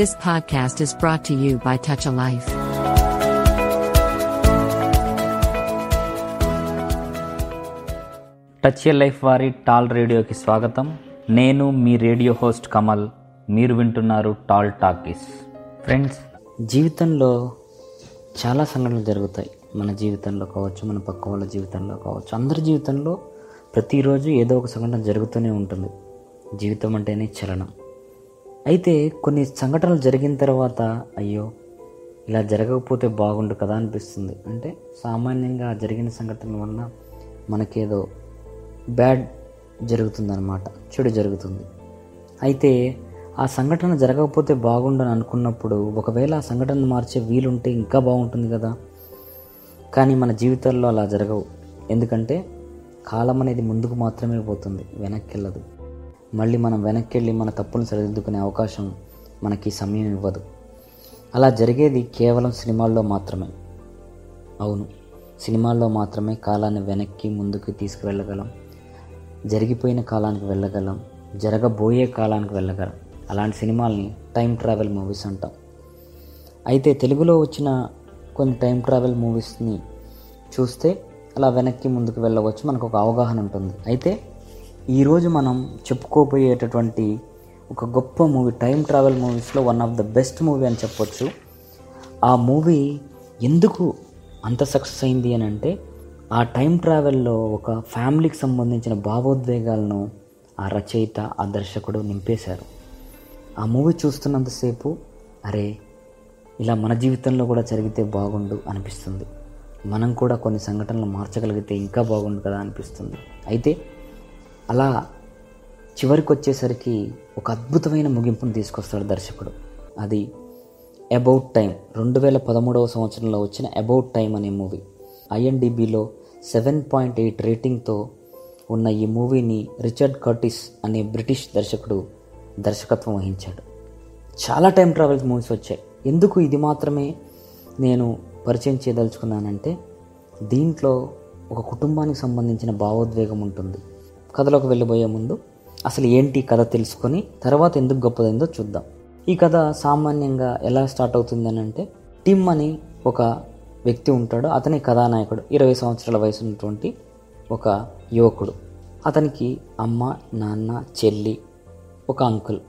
This podcast is brought to you by Touch a Life. Touch a life వారి tall రేడియోకి స్వాగతం. నేను మీ radio host Kamal. మీరు వింటున్నారు టాల్ టాకీస్. ఫ్రెండ్స్ జీవితంలో చాలా సంఘటనలు జరుగుతాయి. మన జీవితంలో కావచ్చు మన పక్క వాళ్ళ జీవితంలో కావచ్చు. అందరి జీవితంలో ప్రతిరోజు ఏదో ఒక సంఘటన జరుగుతూనే ఉంటుంది. జీవితం అంటేనే చలనం. అయితే కొన్ని సంఘటనలు జరిగిన తర్వాత అయ్యో ఇలా జరగకపోతే బాగుండు కదా అనిపిస్తుంది. అంటే సామాన్యంగా జరిగిన సంఘటనల వలన మనకేదో బ్యాడ్ జరుగుతుందన్నమాట చెడు జరుగుతుంది. అయితే ఆ సంఘటన జరగకపోతే బాగుండని అనుకున్నప్పుడు ఒకవేళ ఆ సంఘటన మార్చే వీలుంటే ఇంకా బాగుంటుంది కదా. కానీ మన జీవితాల్లో అలా జరగవు. ఎందుకంటే కాలం అనేది ముందుకు మాత్రమే పోతుంది వెనక్కి వెళ్ళదు. మళ్ళీ మనం వెనక్కి వెళ్ళి మన తప్పును సరిదిద్దుకునే అవకాశం మనకి సమయం ఇవ్వదు. అలా జరిగేది కేవలం సినిమాల్లో మాత్రమే. అవును సినిమాల్లో మాత్రమే కాలాన్ని వెనక్కి ముందుకు తీసుకువెళ్ళగలం. జరిగిపోయిన కాలానికి వెళ్ళగలం. జరగబోయే కాలానికి వెళ్ళగలం. అలాంటి సినిమాల్ని టైం ట్రావెల్ మూవీస్ అంటాం. అయితే తెలుగులో వచ్చిన కొన్ని టైం ట్రావెల్ మూవీస్ని చూస్తే అలా వెనక్కి ముందుకు వెళ్ళవచ్చు. మనకు ఒక అవగాహన ఉంటుంది. అయితే ఈరోజు మనం చెప్పుకోబోయేటటువంటి ఒక గొప్ప మూవీ టైం ట్రావెల్ మూవీస్లో one of the best movie అని చెప్పొచ్చు. ఆ మూవీ ఎందుకు అంత సక్సెస్ అయింది అని అంటే ఆ టైం ట్రావెల్లో ఒక ఫ్యామిలీకి సంబంధించిన భావోద్వేగాలను ఆ రచయిత ఆ దర్శకుడు నింపేశారు. ఆ మూవీ చూస్తున్నంతసేపు అరే ఇలా మన జీవితంలో కూడా జరిగితే బాగుండు అనిపిస్తుంది. మనం కూడా కొన్ని సంఘటనలు మార్చగలిగితే ఇంకా బాగుండు కదా అనిపిస్తుంది. అయితే అలా చివరికి వచ్చేసరికి ఒక అద్భుతమైన ముగింపును తీసుకొస్తాడు దర్శకుడు. అది అబౌట్ టైం రెండు వేల పదమూడవ సంవత్సరంలో వచ్చిన అబౌట్ టైం అనే మూవీ. ఐఎన్డిబిలో సెవెన్ పాయింట్ ఎయిట్ రేటింగ్తో ఉన్న ఈ మూవీని రిచర్డ్ కర్టిస్ అనే బ్రిటిష్ దర్శకుడు దర్శకత్వం వహించాడు. చాలా టైం ట్రావెల్ మూవీస్ వచ్చాయి. ఎందుకు ఇది మాత్రమే నేను పరిచయం చేయదలుచుకున్నానంటే దీంట్లో ఒక కుటుంబానికి సంబంధించిన భావోద్వేగం ఉంటుంది. కథలోకి వెళ్ళిపోయే ముందు అసలు ఏంటి కథ తెలుసుకొని తర్వాత ఎందుకు గొప్పదైందో చూద్దాం. ఈ కథ సామాన్యంగా ఎలా స్టార్ట్ అవుతుందని అంటే టిమ్ అని ఒక వ్యక్తి ఉంటాడు. అతని కథానాయకుడు ఇరవై సంవత్సరాల వయసు ఉన్నటువంటి ఒక యువకుడు. అతనికి అమ్మ నాన్న చెల్లి ఒక అంకుల్.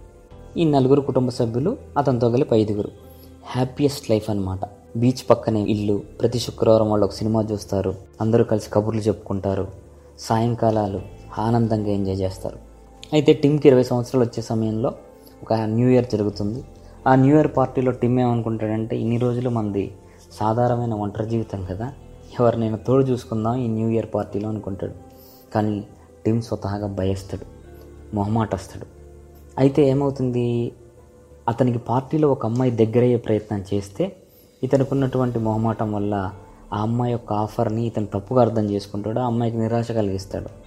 ఈ నలుగురు కుటుంబ సభ్యులు అతనితో కలిపి ఐదుగురు. హ్యాపీయెస్ట్ లైఫ్ అనమాట బీచ్ పక్కనే ఇల్లు ప్రతి శుక్రవారం వాళ్ళు ఒక సినిమా చూస్తారు. అందరూ కలిసి కబుర్లు చెప్పుకుంటారు. సాయంకాలాలు ఆనందంగా ఎంజాయ్ చేస్తారు. అయితే టిమ్కి ఇరవై సంవత్సరాలు వచ్చే సమయంలో ఒక న్యూ ఇయర్ జరుగుతుంది. ఆ న్యూ ఇయర్ పార్టీలో టిమ్ ఏమనుకుంటాడంటే ఇన్ని రోజులు మంది సాధారణమైన ఒంటరి జీవితం కదా. ఎవరినైనా తోడు చూసుకుందాం ఈ న్యూ ఇయర్ పార్టీలో అనుకుంటాడు. కానీ టిమ్ స్వతహాగా భయస్తాడు. మొహమాటస్తాడు. అయితే ఏమవుతుంది? అతనికి పార్టీలో ఒక అమ్మాయి దగ్గరయ్యే ప్రయత్నం చేస్తే ఇతనికి ఉన్నటువంటి మొహమాటం వల్ల ఆ అమ్మాయి యొక్క ఆఫర్ని ఇతను తప్పుగా అర్థం చేసుకుంటాడు. ఆ అమ్మాయికి నిరాశ కలిగిస్తాడు.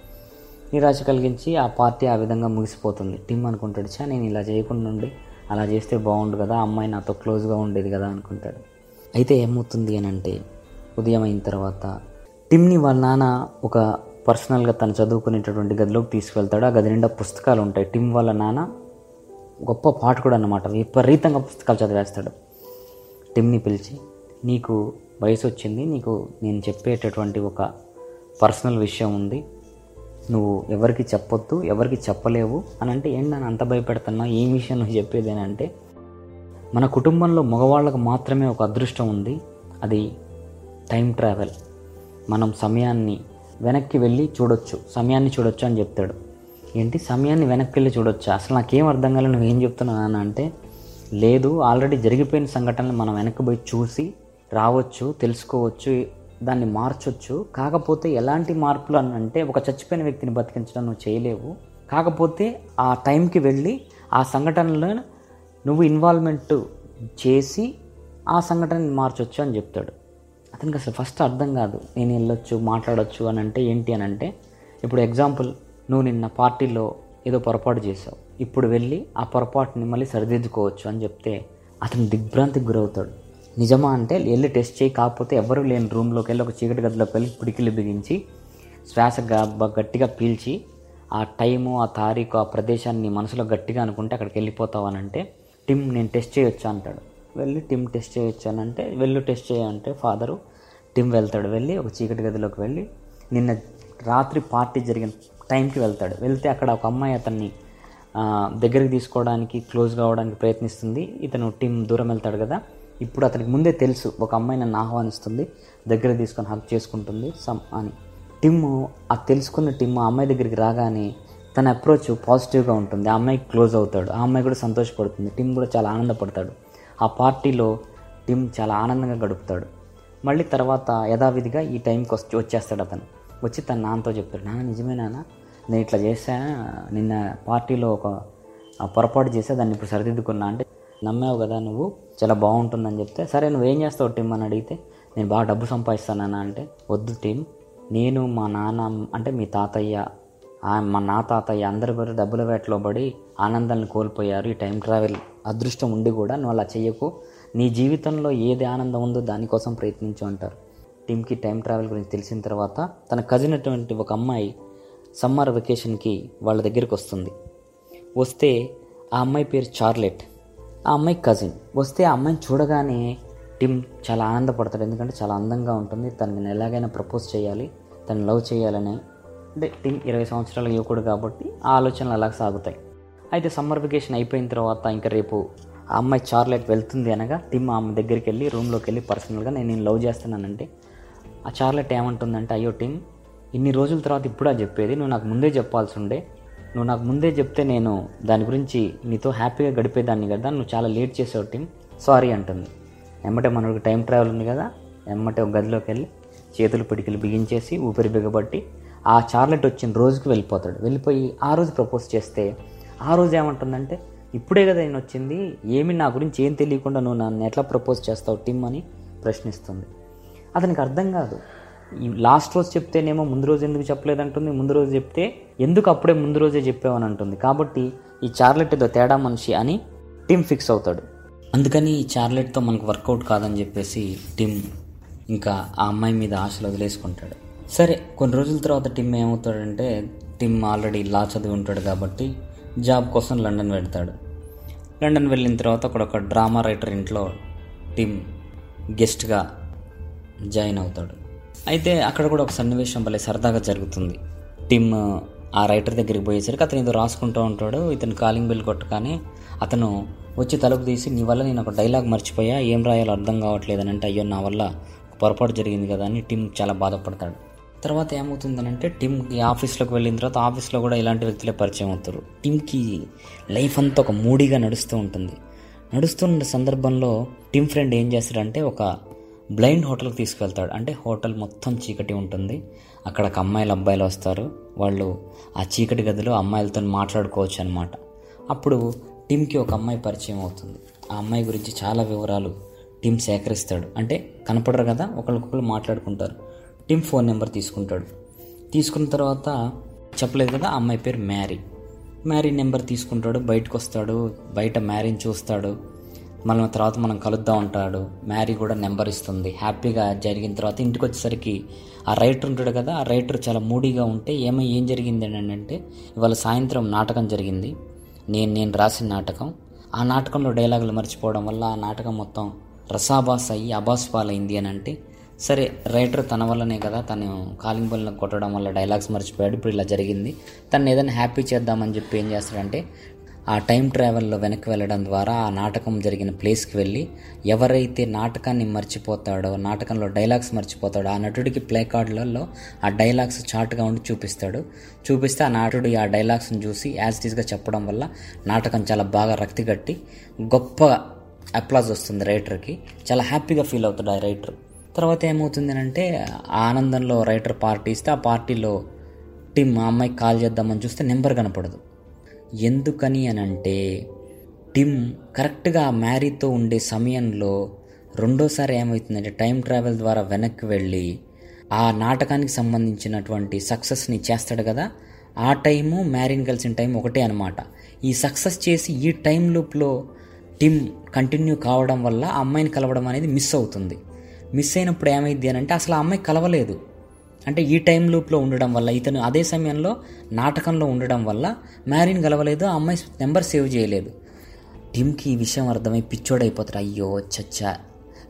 నిరాశ కలిగించి ఆ పార్టీ ఆ విధంగా ముగిసిపోతుంది. టిమ్ అనుకుంటాడు చా నేను ఇలా చేయకుండా ఉండి అలా చేస్తే బాగుండు కదా అమ్మాయి నాతో క్లోజ్గా ఉండేది కదా అనుకుంటాడు. అయితే ఏమవుతుంది అని అంటే ఉదయం అయిన తర్వాత టిమ్ని వాళ్ళ నాన్న ఒక పర్సనల్గా తను చదువుకునేటటువంటి గదిలోకి తీసుకువెళ్తాడు ఆ గది నిండా పుస్తకాలు ఉంటాయి. టిమ్ వాళ్ళ నాన్న గొప్ప పాఠకుడు అన్నమాట. విపరీతంగా పుస్తకాలు చదివేస్తాడు. టిమ్ని పిలిచి నీకు వయసు వచ్చింది నీకు నేను చెప్పేటటువంటి ఒక పర్సనల్ విషయం ఉంది. నువ్వు ఎవరికి చెప్పొద్దు ఎవరికి చెప్పలేవు అని అంటే ఏంటి నన్ను అంత భయపెడుతున్నా ఏం విషయం నువ్వు చెప్పేది అని అంటే మన కుటుంబంలో మగవాళ్ళకు మాత్రమే ఒక అదృష్టం ఉంది. అది టైం ట్రావెల్. మనం సమయాన్ని వెనక్కి వెళ్ళి చూడొచ్చు. సమయాన్ని చూడొచ్చు అని చెప్తాడు. ఏంటి? సమయాన్ని వెనక్కి వెళ్ళి చూడొచ్చు? అసలు నాకేం అర్థం కాలేదు. నువ్వు ఏం చెప్తున్నావు అని అంటే లేదు ఆల్రెడీ జరిగిపోయిన సంఘటనలు మనం వెనక్కి పోయి చూసి రావచ్చు తెలుసుకోవచ్చు. దాన్ని మార్చొచ్చు. కాకపోతే ఎలాంటి మార్పులు అని అంటే ఒక చచ్చిపోయిన వ్యక్తిని బతికించడం నువ్వు చేయలేవు. కాకపోతే ఆ టైంకి వెళ్ళి ఆ సంఘటనలో నువ్వు ఇన్వాల్వ్మెంట్ చేసి ఆ సంఘటనని మార్చొచ్చు అని చెప్తాడు. అతనికి అసలు ఫస్ట్ అర్థం కాదు నేను వెళ్ళొచ్చు మాట్లాడొచ్చు అని అంటే ఏంటి అని అంటే ఇప్పుడు ఎగ్జాంపుల్ నువ్వు నిన్న పార్టీలో ఏదో పొరపాటు చేసావు ఇప్పుడు వెళ్ళి ఆ పొరపాటుని మళ్ళీ సరిదిద్దుకోవచ్చు అని చెప్తే అతను దిగ్భ్రాంతికి గురవుతాడు. నిజమా అంటే వెళ్ళి టెస్ట్ చేయి. కాకపోతే ఎవరు లేని రూమ్లోకి వెళ్ళి ఒక చీకటి గదిలోకి వెళ్ళి పిడికిలు బిగించి శ్వాస గట్టిగా పీల్చి ఆ టైము ఆ తారీఖు ఆ ప్రదేశాన్ని మనసులో గట్టిగా అనుకుంటే అక్కడికి వెళ్ళిపోతావనంటే టిమ్ నేను టెస్ట్ చేయొచ్చా అంటాడు. వెళ్ళి టిమ్ టెస్ట్ చేయొచ్చు అని అంటే వెళ్ళు టెస్ట్ చేయంటే ఫాదరు టిమ్ వెళ్తాడు. వెళ్ళి ఒక చీకటి గదిలోకి వెళ్ళి నిన్న రాత్రి పార్టీ జరిగిన టైంకి వెళ్తాడు. వెళ్తే అక్కడ ఒక అమ్మాయి అతన్ని దగ్గరికి తీసుకోవడానికి క్లోజ్ కావడానికి ప్రయత్నిస్తుంది. ఇతను టిమ్ దూరం వెళ్తాడు కదా ఇప్పుడు అతనికి ముందే తెలుసు ఒక అమ్మాయి నన్ను ఆహ్వానిస్తుంది దగ్గర తీసుకొని హక్ చేసుకుంటుంది సమ్ అని. టిమ్ ఆ తెలుసుకున్న టిమ్ ఆ అమ్మాయి దగ్గరికి రాగానే తన అప్రోచ్ పాజిటివ్గా ఉంటుంది. ఆ అమ్మాయికి క్లోజ్ అవుతాడు. ఆ అమ్మాయి కూడా సంతోషపడుతుంది. టిమ్ కూడా చాలా ఆనందపడతాడు. ఆ పార్టీలో టిమ్ చాలా ఆనందంగా గడుపుతాడు. మళ్ళీ తర్వాత యథావిధిగా ఈ టైంకి వచ్చి వచ్చేస్తాడు అతను. వచ్చి తన నాన్నతో చెప్తాడు నాన్న నిజమే నాన్న. నేను ఇట్లా చేశా. నిన్న పార్టీలో ఒక పొరపాటు చేసా దాన్ని ఇప్పుడు సరిదిద్దుకున్నా. అంటే నమ్మావు కదా నువ్వు? చాలా బాగుంటుందని చెప్తే సరే నువ్వేం చేస్తావు టీమ్ అని అడిగితే నేను బాగా డబ్బు సంపాదిస్తానన్నా అంటే వద్దు టీం నేను మా నాన్న అంటే మీ తాతయ్య మా నా తాతయ్య అందరి పేరు డబ్బుల వేటలో పడి ఆనందాన్ని కోల్పోయారు ఈ టైం ట్రావెల్ అదృష్టం ఉండి కూడా. నువ్వు అలా చెయ్యకు. నీ జీవితంలో ఏది ఆనందం ఉందో దానికోసం ప్రయత్నించు అంటారు. టీమ్కి టైం ట్రావెల్ గురించి తెలిసిన తర్వాత తన కజిన్ అటువంటి ఒక అమ్మాయి సమ్మర్ వెకేషన్కి వాళ్ళ దగ్గరికి వస్తుంది. వస్తే ఆ అమ్మాయి పేరు చార్లెట్. ఆ అమ్మాయి కజిన్ వస్తే ఆ అమ్మాయిని చూడగానే టిమ్ చాలా ఆనందపడతాడు. ఎందుకంటే చాలా అందంగా ఉంటుంది. తనని ఎలాగైనా ప్రపోజ్ చేయాలి. తను లవ్ చేయాలని. అంటే టిమ్ ఇరవై సంవత్సరాల యువకుడు కాబట్టి ఆ ఆలోచనలు అలా సాగుతాయి. అయితే సమ్మర్ వెకేషన్ అయిపోయిన తర్వాత ఇంకా రేపు ఆ అమ్మాయి చార్లెట్ వెళ్తుంది అనగా టిమ్ ఆమె దగ్గరికి వెళ్ళి రూమ్లోకి వెళ్ళి పర్సనల్గా నేను నేను లవ్ చేస్తున్నానంటే ఆ చార్లెట్ ఏమంటుందంటే అయ్యో టిమ్ ఇన్ని రోజుల తర్వాత ఇప్పుడా చెప్పేది? నువ్వు నాకు ముందే చెప్పాల్సి ఉండే. నువ్వు నాకు ముందే చెప్తే నేను దాని గురించి నీతో హ్యాపీగా గడిపేదాన్ని కదా నువ్వు చాలా లేట్ చేసావు టీం సారీ అంటుంది. ఎమ్మటే మనకు టైం ట్రావెల్ ఉంది కదా ఎమ్మటే ఒక గదిలోకి వెళ్ళి చేతులు పిడికిలు బిగించేసి ఊపిరి బిగబట్టి ఆ చార్లెట్ వచ్చిన రోజుకి వెళ్ళిపోతాడు. వెళ్ళిపోయి ఆ రోజు ప్రపోజ్ చేస్తే ఆ రోజు ఏమంటుందంటే ఇప్పుడే కదా నేను వచ్చింది ఏమి నా గురించి ఏం తెలియకుండా నువ్వు నన్ను ఎట్లా ప్రపోజ్ చేస్తావు టీం అని ప్రశ్నిస్తుంది. అతనికి అర్థం కాదు. లాస్ట్ రోజు చెప్తేనేమో ముందు రోజు ఎందుకు చెప్పలేదంటుంది ముందు రోజు చెప్తే ఎందుకు అప్పుడే ముందు రోజే చెప్పావని అంటుంది కాబట్టి ఈ చార్లెట్ ఏదో తేడా మనిషి అని టిమ్ ఫిక్స్ అవుతాడు. అందుకని ఈ చార్లెట్తో మనకు వర్కౌట్ కాదని చెప్పేసి టిమ్ ఇంకా ఆ అమ్మాయి మీద ఆశలు వదిలేసుకుంటాడు. సరే కొన్ని రోజుల తర్వాత టిమ్ ఏమవుతాడంటే టిమ్ ఆల్రెడీ లా చదివి ఉంటాడు కాబట్టి జాబ్ కోసం లండన్ వెళ్తాడు. లండన్ వెళ్ళిన తర్వాత అక్కడ ఒక డ్రామా రైటర్ ఇంట్లో టిమ్ గెస్ట్గా జాయిన్ అవుతాడు. అయితే అక్కడ కూడా ఒక సన్నివేశం భలే సరదాగా జరుగుతుంది. టిమ్ ఆ రైటర్ దగ్గరికి పోయేసరికి అతను ఏదో రాసుకుంటూ ఉంటాడు ఇతను కాలింగ్ బెల్ కొట్టగానే అతను వచ్చి తలుపు తీసి నీ వల్ల నేను ఒక డైలాగ్ మర్చిపోయా ఏం రాయాలో అర్థం కావట్లేదు అని అంటే అయ్యో నా వల్ల పొరపాటు జరిగింది కదా అని టిమ్ చాలా బాధపడతాడు. తర్వాత ఏమవుతుందనంటే టిమ్కి ఆఫీస్లోకి వెళ్ళిన తర్వాత ఆఫీస్లో కూడా ఇలాంటి వ్యక్తులే పరిచయం అవుతారు. టిమ్కి లైఫ్ అంతా ఒక మూడీగా నడుస్తూ ఉంటుంది. నడుస్తున్న సందర్భంలో టిమ్ ఫ్రెండ్ ఏం చేస్తాడంటే ఒక బ్లైండ్ హోటల్కి తీసుకెళ్తాడు. అంటే హోటల్ మొత్తం చీకటి ఉంటుంది. అక్కడ ఒక అమ్మాయిలు అబ్బాయిలు వస్తారు. వాళ్ళు ఆ చీకటి గదిలో అమ్మాయిలతో మాట్లాడుకోవచ్చు అనమాట అప్పుడు టిమ్కి ఒక అమ్మాయి పరిచయం అవుతుంది. ఆ అమ్మాయి గురించి చాలా వివరాలు టిమ్ సేకరిస్తాడు. అంటే కనపడరు కదా ఒకరికొకరు మాట్లాడుకుంటారు. టిమ్ ఫోన్ నెంబర్ తీసుకుంటాడు. తీసుకున్న తర్వాత చెప్పలేదు కదా ఆ అమ్మాయి పేరు మ్యారీ. మ్యారీ నెంబర్ తీసుకుంటాడు బయటకు వస్తాడు బయట మ్యారీని చూస్తాడు. మళ్ళీ తర్వాత మనం కలుద్దాం అంటాడు. మ్యారీ కూడా నెంబర్ ఇస్తుంది. హ్యాపీగా జరిగిన తర్వాత ఇంటికి వచ్చేసరికి ఆ రైటర్ ఉంటాడు కదా ఆ రైటర్ చాలా మూడీగా ఉంటే ఏమో ఏం జరిగింది అని అంటే ఇవాళ సాయంత్రం నాటకం జరిగింది. నేను నేను రాసిన నాటకం. ఆ నాటకంలో డైలాగులు మర్చిపోవడం వల్ల ఆ నాటకం మొత్తం రసాబాస్ అయ్యి అబాస్ పాలైంది అని అంటే సరే రైటర్ తన వల్లనే కదా తను కాలింగ్ బల్ని కొట్టడం వల్ల డైలాగ్స్ మర్చిపోయాడు. ఇప్పుడు ఇలా జరిగింది. తను ఏదైనా హ్యాపీ చేద్దామని చెప్పి ఏం చేస్తాడంటే ఆ టైం ట్రావెల్లో వెనక్కి వెళ్ళడం ద్వారా ఆ నాటకం జరిగిన ప్లేస్కి వెళ్ళి ఎవరైతే నాటకాన్ని మర్చిపోతాడో నాటకంలో డైలాగ్స్ మర్చిపోతాడో ఆ నటుడికి ప్లే కార్డులలో ఆ డైలాగ్స్ చాటుగా ఉండి చూపిస్తాడు. చూపిస్తే ఆ నాటుడు ఆ డైలాగ్స్ని చూసి యాజ్ ఇట్ చెప్పడం వల్ల నాటకం చాలా బాగా రక్తి కట్టి గొప్ప అప్లాజ్ వస్తుంది రైటర్కి. చాలా హ్యాపీగా ఫీల్ అవుతాడు ఆ రైటర్. తర్వాత ఏమవుతుంది అంటే ఆ ఆనందంలో రైటర్ పార్టీ ఇస్తే ఆ పార్టీలో టీమ్ మా అమ్మాయికి కాల్ చేద్దామని చూస్తే నెంబర్ కనపడదు. ఎందుకని అని అంటే టిమ్ కరెక్ట్గా మ్యారీతో ఉండే సమయంలో రెండోసారి ఏమవుతుందంటే టైం ట్రావెల్ ద్వారా వెనక్కి వెళ్ళి ఆ నాటకానికి సంబంధించినటువంటి సక్సెస్ని చేస్తాడు కదా? ఆ టైము మ్యారీని కలిసిన టైం ఒకటే అనమాట ఈ సక్సెస్ చేసి ఈ టైం లూప్లో టిమ్ కంటిన్యూ కావడం వల్ల ఆ అమ్మాయిని కలవడం అనేది మిస్ అవుతుంది. మిస్ అయినప్పుడు ఏమైంది అని అంటే అసలు ఆ అమ్మాయి కలవలేదు. అంటే ఈ టైం లూప్లో ఉండడం వల్ల ఇతను అదే సమయంలో నాటకంలో ఉండడం వల్ల మ్యారీని కలవలేదు ఆ అమ్మాయి నెంబర్ సేవ్ చేయలేదు. టిమ్కి ఈ విషయం అర్థమై పిచ్చోడైపోతారు అయ్యో చచ్చా.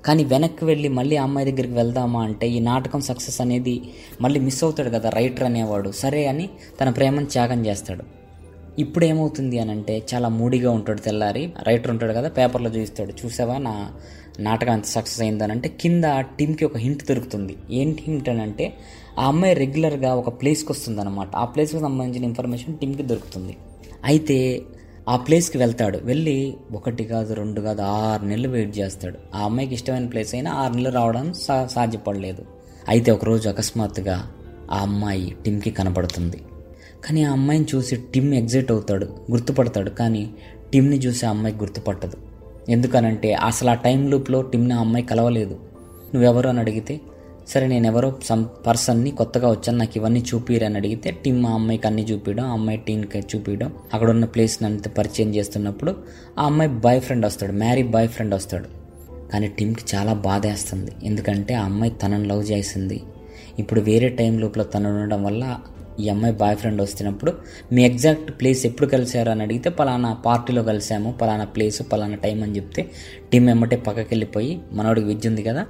కానీ వెనక్కి వెళ్ళి మళ్ళీ అమ్మాయి దగ్గరికి వెళ్దామా అంటే ఈ నాటకం సక్సెస్ అనేది మళ్ళీ మిస్ అవుతాడు కదా రైటర్ అనేవాడు. సరే అని తన ప్రేమను త్యాగం చేస్తాడు. ఇప్పుడు ఏమవుతుంది అని అంటే చాలా మూడీగా ఉంటాడు తెల్లారి. రైటర్ ఉంటాడు కదా పేపర్లో చూపిస్తాడు. చూసావా? నా నాటకం ఎంత సక్సెస్ అయిందని అంటే కింద టీమ్కి ఒక హింట్ దొరుకుతుంది. ఏంటి హింట్ అని అంటే ఆ అమ్మాయి రెగ్యులర్గా ఒక ప్లేస్కి వస్తుంది అనమాట ఆ ప్లేస్కి సంబంధించిన ఇన్ఫర్మేషన్ టీమ్కి దొరుకుతుంది. అయితే ఆ ప్లేస్కి వెళ్తాడు. వెళ్ళి ఒకటి కాదు రెండు కాదు ఆరు నెలలు వెయిట్ చేస్తాడు. ఆ అమ్మాయికి ఇష్టమైన ప్లేస్ అయినా ఆరు నెలలు రావడం సా సాధ్యపడలేదు. అయితే ఒకరోజు అకస్మాత్తుగా ఆ అమ్మాయి టిమ్కి కనపడుతుంది. కానీ ఆ అమ్మాయిని చూసి టిమ్ ఎగ్జైట్ అవుతాడు గుర్తుపడతాడు. కానీ టిమ్ని చూసి ఆ అమ్మాయి గుర్తుపట్టదు. ఎందుకనంటే అసలు ఆ టైం లూప్లో టిమ్ని ఆ అమ్మాయి కలవలేదు. నువ్వెవరు అని అడిగితే సరే నేను ఎవరో సమ్ పర్సన్ని కొత్తగా వచ్చాను నాకు ఇవన్నీ చూపిరు అని అడిగితే టిమ్ ఆ అమ్మాయికి అన్ని చూపించడం ఆ అమ్మాయి టీన్కి చూపించడం అక్కడ ఉన్న ప్లేస్ని అంత పరిచయం చేస్తున్నప్పుడు ఆ అమ్మాయి బాయ్ ఫ్రెండ్ వస్తాడు మ్యారీ బాయ్ ఫ్రెండ్ వస్తాడు. కానీ టిమ్కి చాలా బాధేస్తుంది ఎందుకంటే ఆ అమ్మాయి తనను లవ్ చేసింది. ఇప్పుడు వేరే టైం లోపల తను ఉండడం వల్ల ఈ అమ్మాయి బాయ్ ఫ్రెండ్ వస్తున్నప్పుడు మీ ఎగ్జాక్ట్ ప్లేస్ ఎప్పుడు కలిశారు? అని అడిగితే పలానా పార్టీలో కలిసాము పలానా ప్లేస్ పలానా టైం అని చెప్తే టీం ఎమ్మటే పక్కకి వెళ్ళిపోయి మనోడికి విద్య ఉంది కదా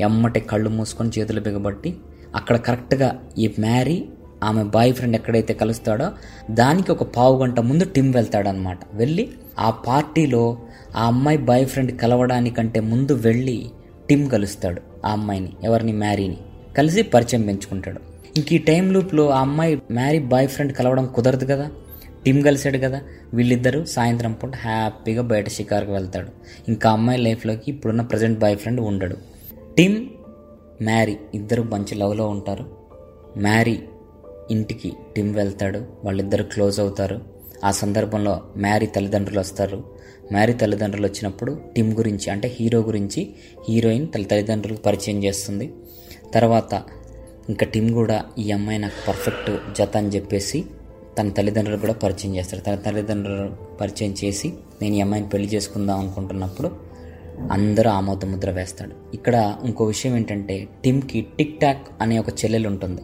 ఎమ్మటే కళ్ళు మూసుకొని చేతులు బిగబట్టి అక్కడ కరెక్ట్గా ఈ మ్యారీ ఆమె బాయ్ ఫ్రెండ్ ఎక్కడైతే కలుస్తాడో దానికి ఒక పావు గంట ముందు టిమ్ వెళ్తాడనమాట వెళ్ళి ఆ పార్టీలో ఆ అమ్మాయి బాయ్ ఫ్రెండ్ కలవడానికంటే ముందు వెళ్ళి టిమ్ కలుస్తాడు ఆ అమ్మాయిని ఎవరిని మ్యారీని. కలిసి పరిచయం పెంచుకుంటాడు. ఇంక ఈ టైం లూప్లో ఆ అమ్మాయి మ్యారీ బాయ్ ఫ్రెండ్ కలవడం కుదరదు కదా. టిమ్ కలిసాడు కదా. వీళ్ళిద్దరూ సాయంత్రం పూట హ్యాపీగా బయట షికార్కి వెళ్తాడు. ఇంకా అమ్మాయి లైఫ్లోకి ఇప్పుడున్న ప్రజెంట్ బాయ్ ఫ్రెండ్ ఉండడు. టిమ్ మ్యారీ ఇద్దరు మంచి లవ్లో ఉంటారు. మ్యారీ ఇంటికి టిమ్ వెళ్తాడు. వాళ్ళిద్దరు క్లోజ్ అవుతారు. ఆ సందర్భంలో మ్యారీ తల్లిదండ్రులు వస్తారు. మ్యారీ తల్లిదండ్రులు వచ్చినప్పుడు టిమ్ గురించి అంటే హీరో గురించి హీరోయిన్ తల్లి తల్లిదండ్రులకు పరిచయం చేస్తుంది. తర్వాత ఇంకా టిమ్ కూడా ఈ అమ్మాయి నాకు పర్ఫెక్ట్ జత అని చెప్పేసి తన తల్లిదండ్రులు కూడా పరిచయం చేస్తాడు తన తల్లిదండ్రులు పరిచయం చేసి నేను ఈ అమ్మాయిని పెళ్ళి చేసుకుందాం అనుకుంటున్నప్పుడు అందరూ ఆమోద ముద్ర వేస్తాడు. ఇక్కడ ఇంకో విషయం ఏంటంటే టిమ్కి టిక్ టాక్ అనే ఒక చెల్లెలు ఉంటుంది.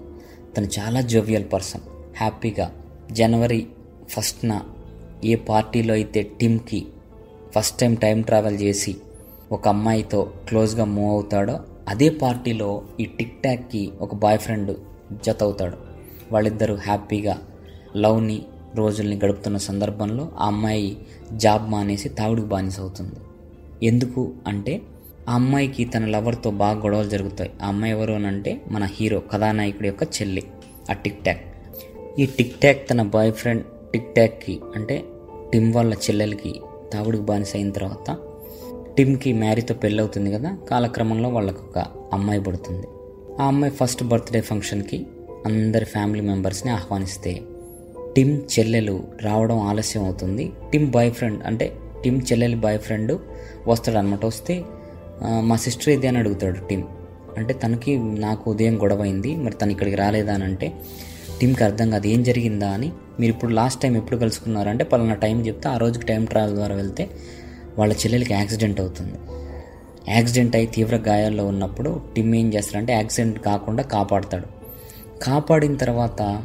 తను చాలా జోవియల్ పర్సన్ హ్యాపీగా జనవరి ఫస్ట్న ఏ పార్టీలో అయితే టిమ్కి ఫస్ట్ టైం టైం ట్రావెల్ చేసి ఒక అమ్మాయితో క్లోజ్గా మూవ్ అవుతాడో అదే పార్టీలో ఈ టిక్ టాక్కి ఒక బాయ్ ఫ్రెండ్ జత అవుతాడు. వాళ్ళిద్దరూ హ్యాపీగా లవ్ని రోజుల్ని గడుపుతున్న సందర్భంలో ఆ అమ్మాయి జాబ్ మానేసి తాగుడుకు బానిస అవుతుంది. ఎందుకు అంటే ఆ అమ్మాయికి తన లవర్తో బాగా గొడవలు జరుగుతాయి. ఆ అమ్మాయి ఎవరు అని అంటే మన హీరో కథానాయకుడి యొక్క చెల్లి ఆ టిక్ టాక్ ఈ టిక్ టాక్ తన బాయ్ ఫ్రెండ్ టిక్ టాక్కి అంటే టిమ్ వాళ్ళ చెల్లెలకి తాగుడుకు బానిస అయిన తర్వాత టిమ్కి మ్యారీతో పెళ్ళవుతుంది కదా కాలక్రమంలో వాళ్ళకు ఒక అమ్మాయి పుడుతుంది. ఆ అమ్మాయి ఫస్ట్ బర్త్డే ఫంక్షన్కి అందరి ఫ్యామిలీ మెంబర్స్ని ఆహ్వానిస్తే టిమ్ చెల్లెలు రావడం ఆలస్యం అవుతుంది. టిమ్ బాయ్ ఫ్రెండ్ అంటే టిమ్ చెల్లెలి బాయ్ ఫ్రెండ్ వస్తాడు అనమాట వస్తే మా సిస్టర్ ఇది అని అడుగుతాడు టిమ్. అంటే తనకి నాకు ఉదయం గొడవ అయింది మరి తను ఇక్కడికి రాలేదా అని అంటే టీంకి అర్థం కాదు ఏం జరిగిందా అని. మీరు ఇప్పుడు లాస్ట్ టైం ఎప్పుడు కలుసుకున్నారంటే పలానా టైం చెప్తే ఆ రోజుకి టైం ట్రావెల్ ద్వారా వెళ్తే వాళ్ళ చెల్లెలకి యాక్సిడెంట్ అవుతుంది. యాక్సిడెంట్ అయి తీవ్ర గాయాల్లో ఉన్నప్పుడు టిమ్ ఏం చేస్తాడంటే యాక్సిడెంట్ కాకుండా కాపాడతాడు. కాపాడిన తర్వాత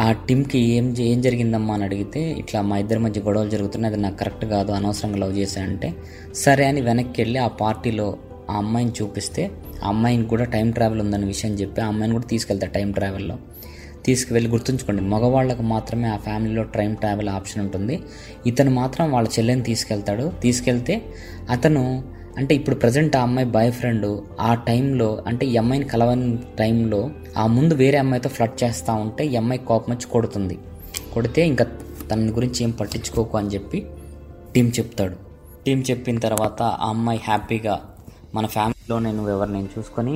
ఆ టీమ్కి ఏం ఏం జరిగిందమ్మా అని అడిగితే ఇట్లా మా ఇద్దరి మధ్య గొడవలు జరుగుతున్నాయి అది నాకు కరెక్ట్ కాదు అనవసరంగా లవ్ చేశానంటే సరే అని వెనక్కి వెళ్ళి ఆ పార్టీలో ఆ అమ్మాయిని చూపిస్తే ఆ అమ్మాయిని కూడా టైం ట్రావెల్ ఉందన్న విషయం చెప్పి ఆ అమ్మాయిని కూడా తీసుకెళ్తాడు టైం ట్రావెల్లో. తీసుకువెళ్ళి గుర్తుంచుకోండి మగవాళ్ళకు మాత్రమే ఆ ఫ్యామిలీలో ట్రైమ్ ట్రావెల్ ఆప్షన్ ఉంటుంది. ఇతను మాత్రం వాళ్ళ చెల్లెని తీసుకెళ్తాడు. తీసుకెళ్తే అతను అంటే ఇప్పుడు ప్రజెంట్ ఆ అమ్మాయి బాయ్ ఫ్రెండ్ ఆ టైంలో అంటే ఈ అమ్మాయిని కలవని టైంలో ఆ ముందు వేరే అమ్మాయితో ఫ్లడ్ చేస్తూ ఉంటే ఈ అమ్మాయి కోపం వచ్చి కొడుతుంది. కొడితే ఇంకా తన గురించి ఏం పట్టించుకోకు అని చెప్పి టీం చెప్తాడు. టీం చెప్పిన తర్వాత ఆ అమ్మాయి హ్యాపీగా మన ఫ్యామిలీలో నేను ఎవరు నేను చూసుకొని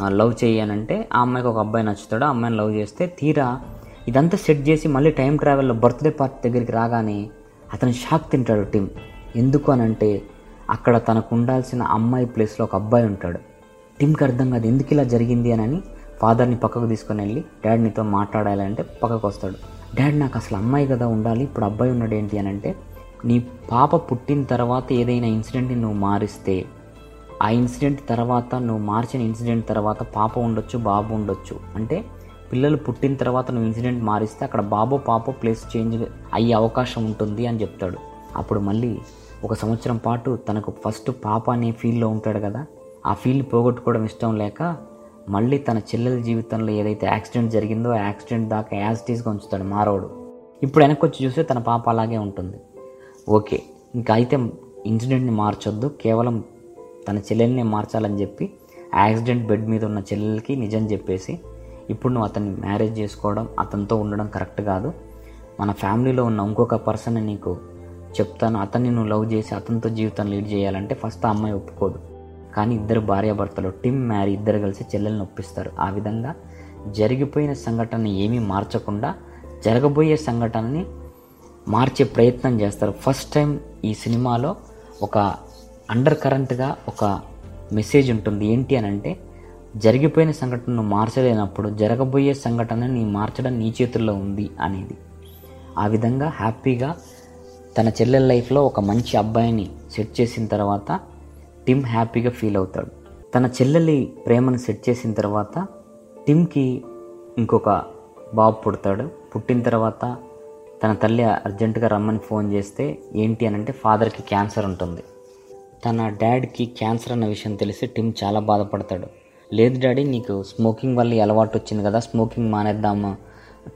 లవ్ చేయనంటే ఆ అమ్మాయికి ఒక అబ్బాయి నచ్చుతాడు ఆ అమ్మాయిని లవ్ చేస్తే తీరా ఇదంతా సెట్ చేసి మళ్ళీ టైం ట్రావెల్లో బర్త్డే పార్టీ దగ్గరికి రాగానే అతను షాక్ తింటాడు టీం ఎందుకు అని అంటే అక్కడ తనకు ఉండాల్సిన అమ్మాయి ప్లేస్లో ఒక అబ్బాయి ఉంటాడు. టీంకి అర్థం కాదు ఎందుకు ఇలా జరిగింది అని అని ఫాదర్ని పక్కకు తీసుకొని వెళ్ళి డాడ్ నీతో మాట్లాడాలంటే పక్కకు వస్తాడు. డాడ్ నాకు అసలు అమ్మాయి కదా ఉండాలి ఇప్పుడు అబ్బాయి ఉన్నాడు ఏంటి అని అంటే నీ పాప పుట్టిన తర్వాత ఏదైనా ఇన్సిడెంట్ని నువ్వు మారిస్తే ఆ ఇన్సిడెంట్ తర్వాత నువ్వు మార్చిన ఇన్సిడెంట్ తర్వాత పాప ఉండొచ్చు బాబు ఉండొచ్చు. అంటే పిల్లలు పుట్టిన తర్వాత నువ్వు ఇన్సిడెంట్ మారిస్తే అక్కడ బాబో పాపో ప్లేస్ చేంజ్ అయ్యే అవకాశం ఉంటుంది అని చెప్తాడు. అప్పుడు మళ్ళీ ఒక సంవత్సరం పాటు తనకు ఫస్ట్ పాప అనే ఫీల్డ్లో ఉంటాడు కదా ఆ ఫీల్డ్ పోగొట్టుకోవడం ఇష్టం లేక మళ్ళీ తన చెల్లెల జీవితంలో ఏదైతే యాక్సిడెంట్ జరిగిందో ఆ యాక్సిడెంట్ దాకా యాజిటీస్గా ఉంచుతాడు మారోడు. ఇప్పుడు వెనక్కి వచ్చి చూస్తే తన పాప అలాగే ఉంటుంది. ఓకే ఇంకా అయితే ఇన్సిడెంట్ని మార్చొద్దు కేవలం తన చెల్లెల్ని మార్చాలని చెప్పి యాక్సిడెంట్ బెడ్ మీద ఉన్న చెల్లెలకి నిజం చెప్పేసి ఇప్పుడు నువ్వు అతన్ని మ్యారేజ్ చేసుకోవడం అతనితో ఉండడం కరెక్ట్ కాదు. మన ఫ్యామిలీలో ఉన్న ఇంకొక పర్సన్ నీకు చెప్తాను. అతన్ని నువ్వు లవ్ చేసి అతనితో జీవితం లీడ్ చేయాలంటే ఫస్ట్ ఆ అమ్మాయి ఒప్పుకోదు. కానీ ఇద్దరు భార్యాభర్తలు టిమ్ మ్యారీ ఇద్దరు కలిసి చెల్లెల్ని ఒప్పిస్తారు. ఆ విధంగా జరిగిపోయిన సంఘటనని ఏమీ మార్చకుండా జరగబోయే సంఘటనని మార్చే ప్రయత్నం చేస్తారు. ఫస్ట్ టైం ఈ సినిమాలో ఒక అండర్ కరెంట్గా ఒక మెసేజ్ ఉంటుంది. ఏంటి అని అంటే జరిగిపోయిన సంఘటనను మార్చలేనప్పుడు జరగబోయే సంఘటనని మార్చడం నీ చేతుల్లో ఉంది అనేది. ఆ విధంగా హ్యాపీగా తన చెల్లెల లైఫ్లో ఒక మంచి అబ్బాయిని సెట్ చేసిన తర్వాత టిమ్ హ్యాపీగా ఫీల్ అవుతాడు. తన చెల్లెలి ప్రేమను సెట్ చేసిన తర్వాత టిమ్కి ఇంకొక బాబు పుడతాడు. పుట్టిన తర్వాత తన తల్లి అర్జెంటుగా రమ్మని ఫోన్ చేస్తే ఏంటి అని అంటే ఫాదర్కి క్యాన్సర్ ఉంటుంది. తన డాడ్కి క్యాన్సర్ అన్న విషయం తెలిసి టిమ్ చాలా బాధపడతాడు. లేదు డాడీ నీకు స్మోకింగ్ వల్ల అలవాటు వచ్చింది కదా స్మోకింగ్ మానేద్దామా?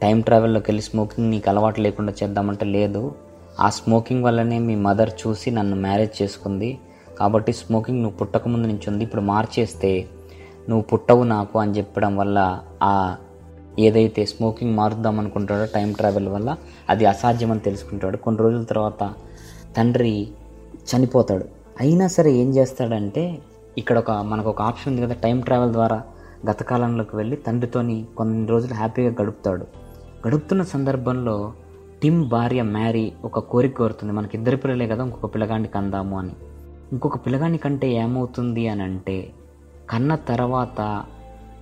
టైం ట్రావెల్లోకి వెళ్ళి స్మోకింగ్ నీకు అలవాటు లేకుండా చేద్దామంటే లేదు. ఆ స్మోకింగ్ వల్లనే మీ మదర్ చూసి నన్ను మ్యారేజ్ చేసుకుంది. కాబట్టి స్మోకింగ్ నువ్వు పుట్టకముందు నుంచి ఉంది ఇప్పుడు మార్చేస్తే నువ్వు పుట్టవు నాకు అని చెప్పడం వల్ల ఆ ఏదైతే స్మోకింగ్ మారుద్దాం అనుకుంటాడో టైం ట్రావెల్ వల్ల అది అసాధ్యమని తెలుసుకుంటాడు. కొన్ని రోజుల తర్వాత తండ్రి చనిపోతాడు. అయినా సరే ఏం చేస్తాడంటే ఇక్కడ ఒక మనకు ఒక ఆప్షన్ ఉంది కదా టైం ట్రావెల్ ద్వారా గతకాలంలోకి వెళ్ళి తండ్రితోని కొన్ని రోజులు హ్యాపీగా గడుపుతాడు. గడుపుతున్న సందర్భంలో టిమ్ భార్య మ్యారీ ఒక కోరిక కోరుతుంది. మనకి ఇద్దరు పిల్లలే కదా ఇంకొక పిల్లగాడిని కందాము అని. ఇంకొక పిల్లగాని కంటే ఏమవుతుంది అని అంటే కన్న తర్వాత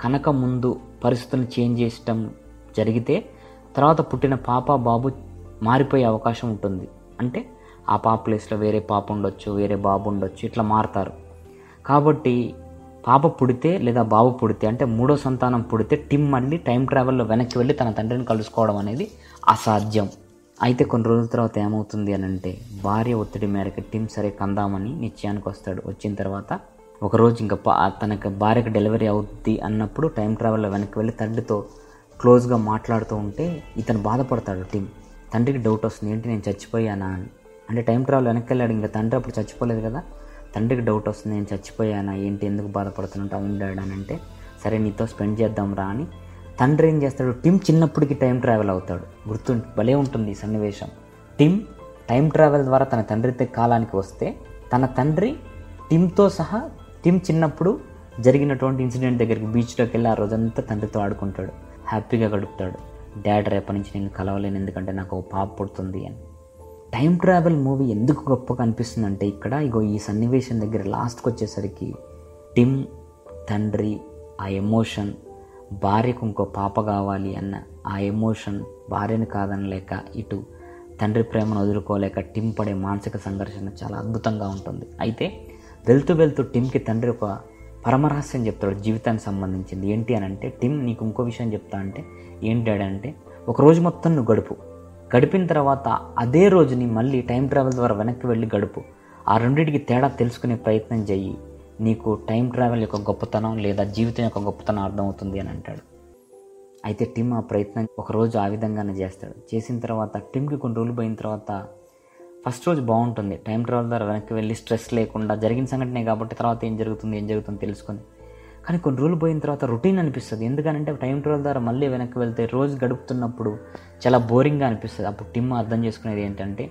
కనక ముందు పరిస్థితులను చేంజ్ చేయటం జరిగితే తర్వాత పుట్టిన పాప బాబు మారిపోయే అవకాశం ఉంటుంది. అంటే ఆ పాప ప్లేస్లో వేరే పాప ఉండొచ్చు వేరే బాబు ఉండొచ్చు ఇట్లా మారుతారు. కాబట్టి పాప పుడితే లేదా బాబు పుడితే అంటే మూడో సంతానం పుడితే టిమ్ మళ్ళీ టైం ట్రావెల్లో వెనక్కి వెళ్ళి తన తండ్రిని కలుసుకోవడం అనేది అసాధ్యం. అయితే కొన్ని రోజుల తర్వాత ఏమవుతుంది అని అంటే భార్య ఒత్తిడి మేరకు టిమ్ సరే కందామని నిశ్చయానికి వస్తాడు. వచ్చిన తర్వాత ఒకరోజు ఇంకా పా తనకి భార్యకి డెలివరీ అవుద్ది అన్నప్పుడు టైం ట్రావెల్లో వెనక్కి వెళ్ళి తండ్రితో క్లోజ్గా మాట్లాడుతూ ఉంటే ఇతను బాధపడతాడు టిమ్. తండ్రికి డౌట్ వస్తుంది ఏంటి నేను చచ్చిపోయానా? అని. అంటే టైం ట్రావెల్ వెనక్కి వెళ్ళాడు ఇంకా తండ్రి అప్పుడు చచ్చిపోలేదు కదా. తండ్రికి డౌట్ వస్తుంది నేను చచ్చిపోయానా ఏంటి ఎందుకు బాధపడుతున్నట్టు అవును డాడ్ అని అంటే సరే నీతో స్పెండ్ చేద్దాం రా అని. తండ్రి ఏం చేస్తాడు టిమ్ చిన్నప్పటికి టైం ట్రావెల్ అవుతాడు. గుర్తు భలే ఉంటుంది ఈ సన్నివేశం. టిమ్ టైం ట్రావెల్ ద్వారా తన తండ్రితో కాలానికి వస్తే తన తండ్రి టిమ్తో సహా టిమ్ చిన్నప్పుడు జరిగినటువంటి ఇన్సిడెంట్ దగ్గరికి బీచ్లోకి వెళ్ళి ఆ రోజంతా తండ్రితో ఆడుకుంటాడు. హ్యాపీగా గడుపుతాడు. డాడ్ రేపటి నుంచి నేను కలవలేను ఎందుకంటే నాకు ఒక పాప పుడుతుంది అని. టైం ట్రావెల్ మూవీ ఎందుకు గొప్పగా అనిపిస్తుందంటే ఇక్కడ ఇగో ఈ సన్నివేశం దగ్గర లాస్ట్కి వచ్చేసరికి టిమ్ తండ్రి ఆ ఎమోషన్ భార్యకు ఇంకో పాప కావాలి అన్న ఆ ఎమోషన్ భార్యను కాదనలేక ఇటు తండ్రి ప్రేమను వదులుకోలేక టిమ్ పడే మానసిక సంఘర్షణ చాలా అద్భుతంగా ఉంటుంది. అయితే వెళ్తూ వెళ్తూ టిమ్కి తండ్రి ఒక పరమరహస్యం చెప్తాడు జీవితానికి సంబంధించింది. ఏంటి అని అంటే టిమ్ నీకు ఇంకో విషయం చెప్తా అంటే ఏంటి అంటే ఒక రోజు మొత్తం నువ్వు గడుపు. గడిపిన తర్వాత అదే రోజుని మళ్ళీ టైం ట్రావెల్ ద్వారా వెనక్కి వెళ్ళి గడుపు. ఆ రెండింటికి తేడా తెలుసుకునే ప్రయత్నం చెయ్యి. నీకు టైం ట్రావెల్ యొక్క గొప్పతనం లేదా జీవితం యొక్క గొప్పతనం అర్థమవుతుంది అని అంటాడు. అయితే టిమ్ ఆ ప్రయత్నం ఒకరోజు ఆ విధంగానే చేస్తాడు. చేసిన తర్వాత టిమ్కి కొన్ని రోజులు పోయిన తర్వాత ఫస్ట్ రోజు బాగుంటుంది. టైం ట్రావెల్ ద్వారా వెనక్కి వెళ్ళి స్ట్రెస్ లేకుండా జరిగిన సంఘటనే కాబట్టి తర్వాత ఏం జరుగుతుంది ఏం జరుగుతుంది తెలుసుకొని కానీ కొన్ని రోజులు పోయిన తర్వాత రొటీన్ అనిపిస్తుంది. ఎందుకంటే టైం ట్రావెల్ ద్వారా మళ్ళీ వెనక్కి వెళ్తే రోజు గడుపుతున్నప్పుడు చాలా బోరింగ్గా అనిపిస్తుంది. అప్పుడు టిమ్ అర్థం చేసుకునేది ఏంటంటే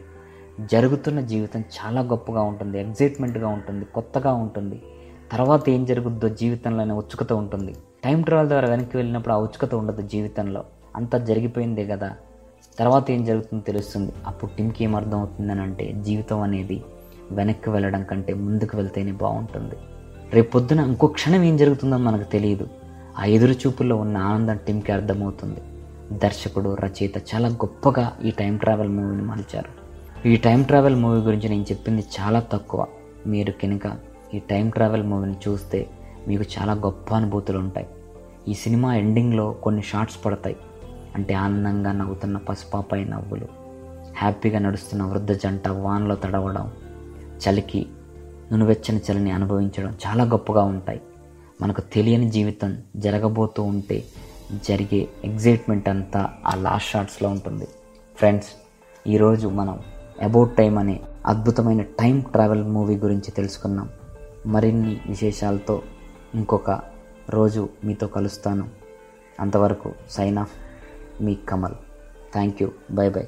జరుగుతున్న జీవితం చాలా గొప్పగా ఉంటుంది ఎగ్జైట్మెంట్గా ఉంటుంది కొత్తగా ఉంటుంది. తర్వాత ఏం జరుగుద్దో జీవితంలోనే ఉత్సుకత ఉంటుంది. టైం ట్రావెల్ ద్వారా వెనక్కి వెళ్ళినప్పుడు ఆ ఉత్సుకత ఉండదు జీవితంలో. అంతా జరిగిపోయిందే కదా. తర్వాత ఏం జరుగుతుందో తెలుస్తుంది. అప్పుడు టిమ్కి ఏం అర్థం అవుతుందని అంటే జీవితం అనేది వెనక్కి వెళ్ళడం కంటే ముందుకు వెళ్తేనే బాగుంటుంది. రేపు పొద్దున ఇంకో క్షణం ఏం జరుగుతుందో మనకు తెలియదు. ఆ ఎదురు చూపుల్లో ఉన్న ఆనందం టీంకి అర్థమవుతుంది. దర్శకుడు రచయిత చాలా గొప్పగా ఈ టైం ట్రావెల్ మూవీని మలిచారు ఈ టైం ట్రావెల్ మూవీ గురించి నేను చెప్పింది చాలా తక్కువ. మీరు కనుక ఈ టైం ట్రావెల్ మూవీని చూస్తే మీకు చాలా గొప్ప అనుభూతులు ఉంటాయి. ఈ సినిమా ఎండింగ్లో కొన్ని షార్ట్స్ పడతాయి. అంటే ఆనందంగా నవ్వుతున్న పసుపాపై నవ్వులు హ్యాపీగా నడుస్తున్న వృద్ధ జంట వాన్లో తడవడం చలికి నునువెచ్చని చలిని అనుభవించడం చాలా గొప్పగా ఉంటాయి. మనకు తెలియని జీవితం జరగబోతూ ఉంటే జరిగే ఎగ్జైట్మెంట్ అంతా ఆ లాస్ట్ షాట్స్లో ఉంటుంది. ఫ్రెండ్స్ ఈరోజు మనం అబౌట్ టైం అనే అద్భుతమైన టైం ట్రావెల్ మూవీ గురించి తెలుసుకున్నాం మరిన్ని విశేషాలతో ఇంకొక రోజు మీతో కలుస్తాను. అంతవరకు sign off me Kamal. Thank you. Bye bye.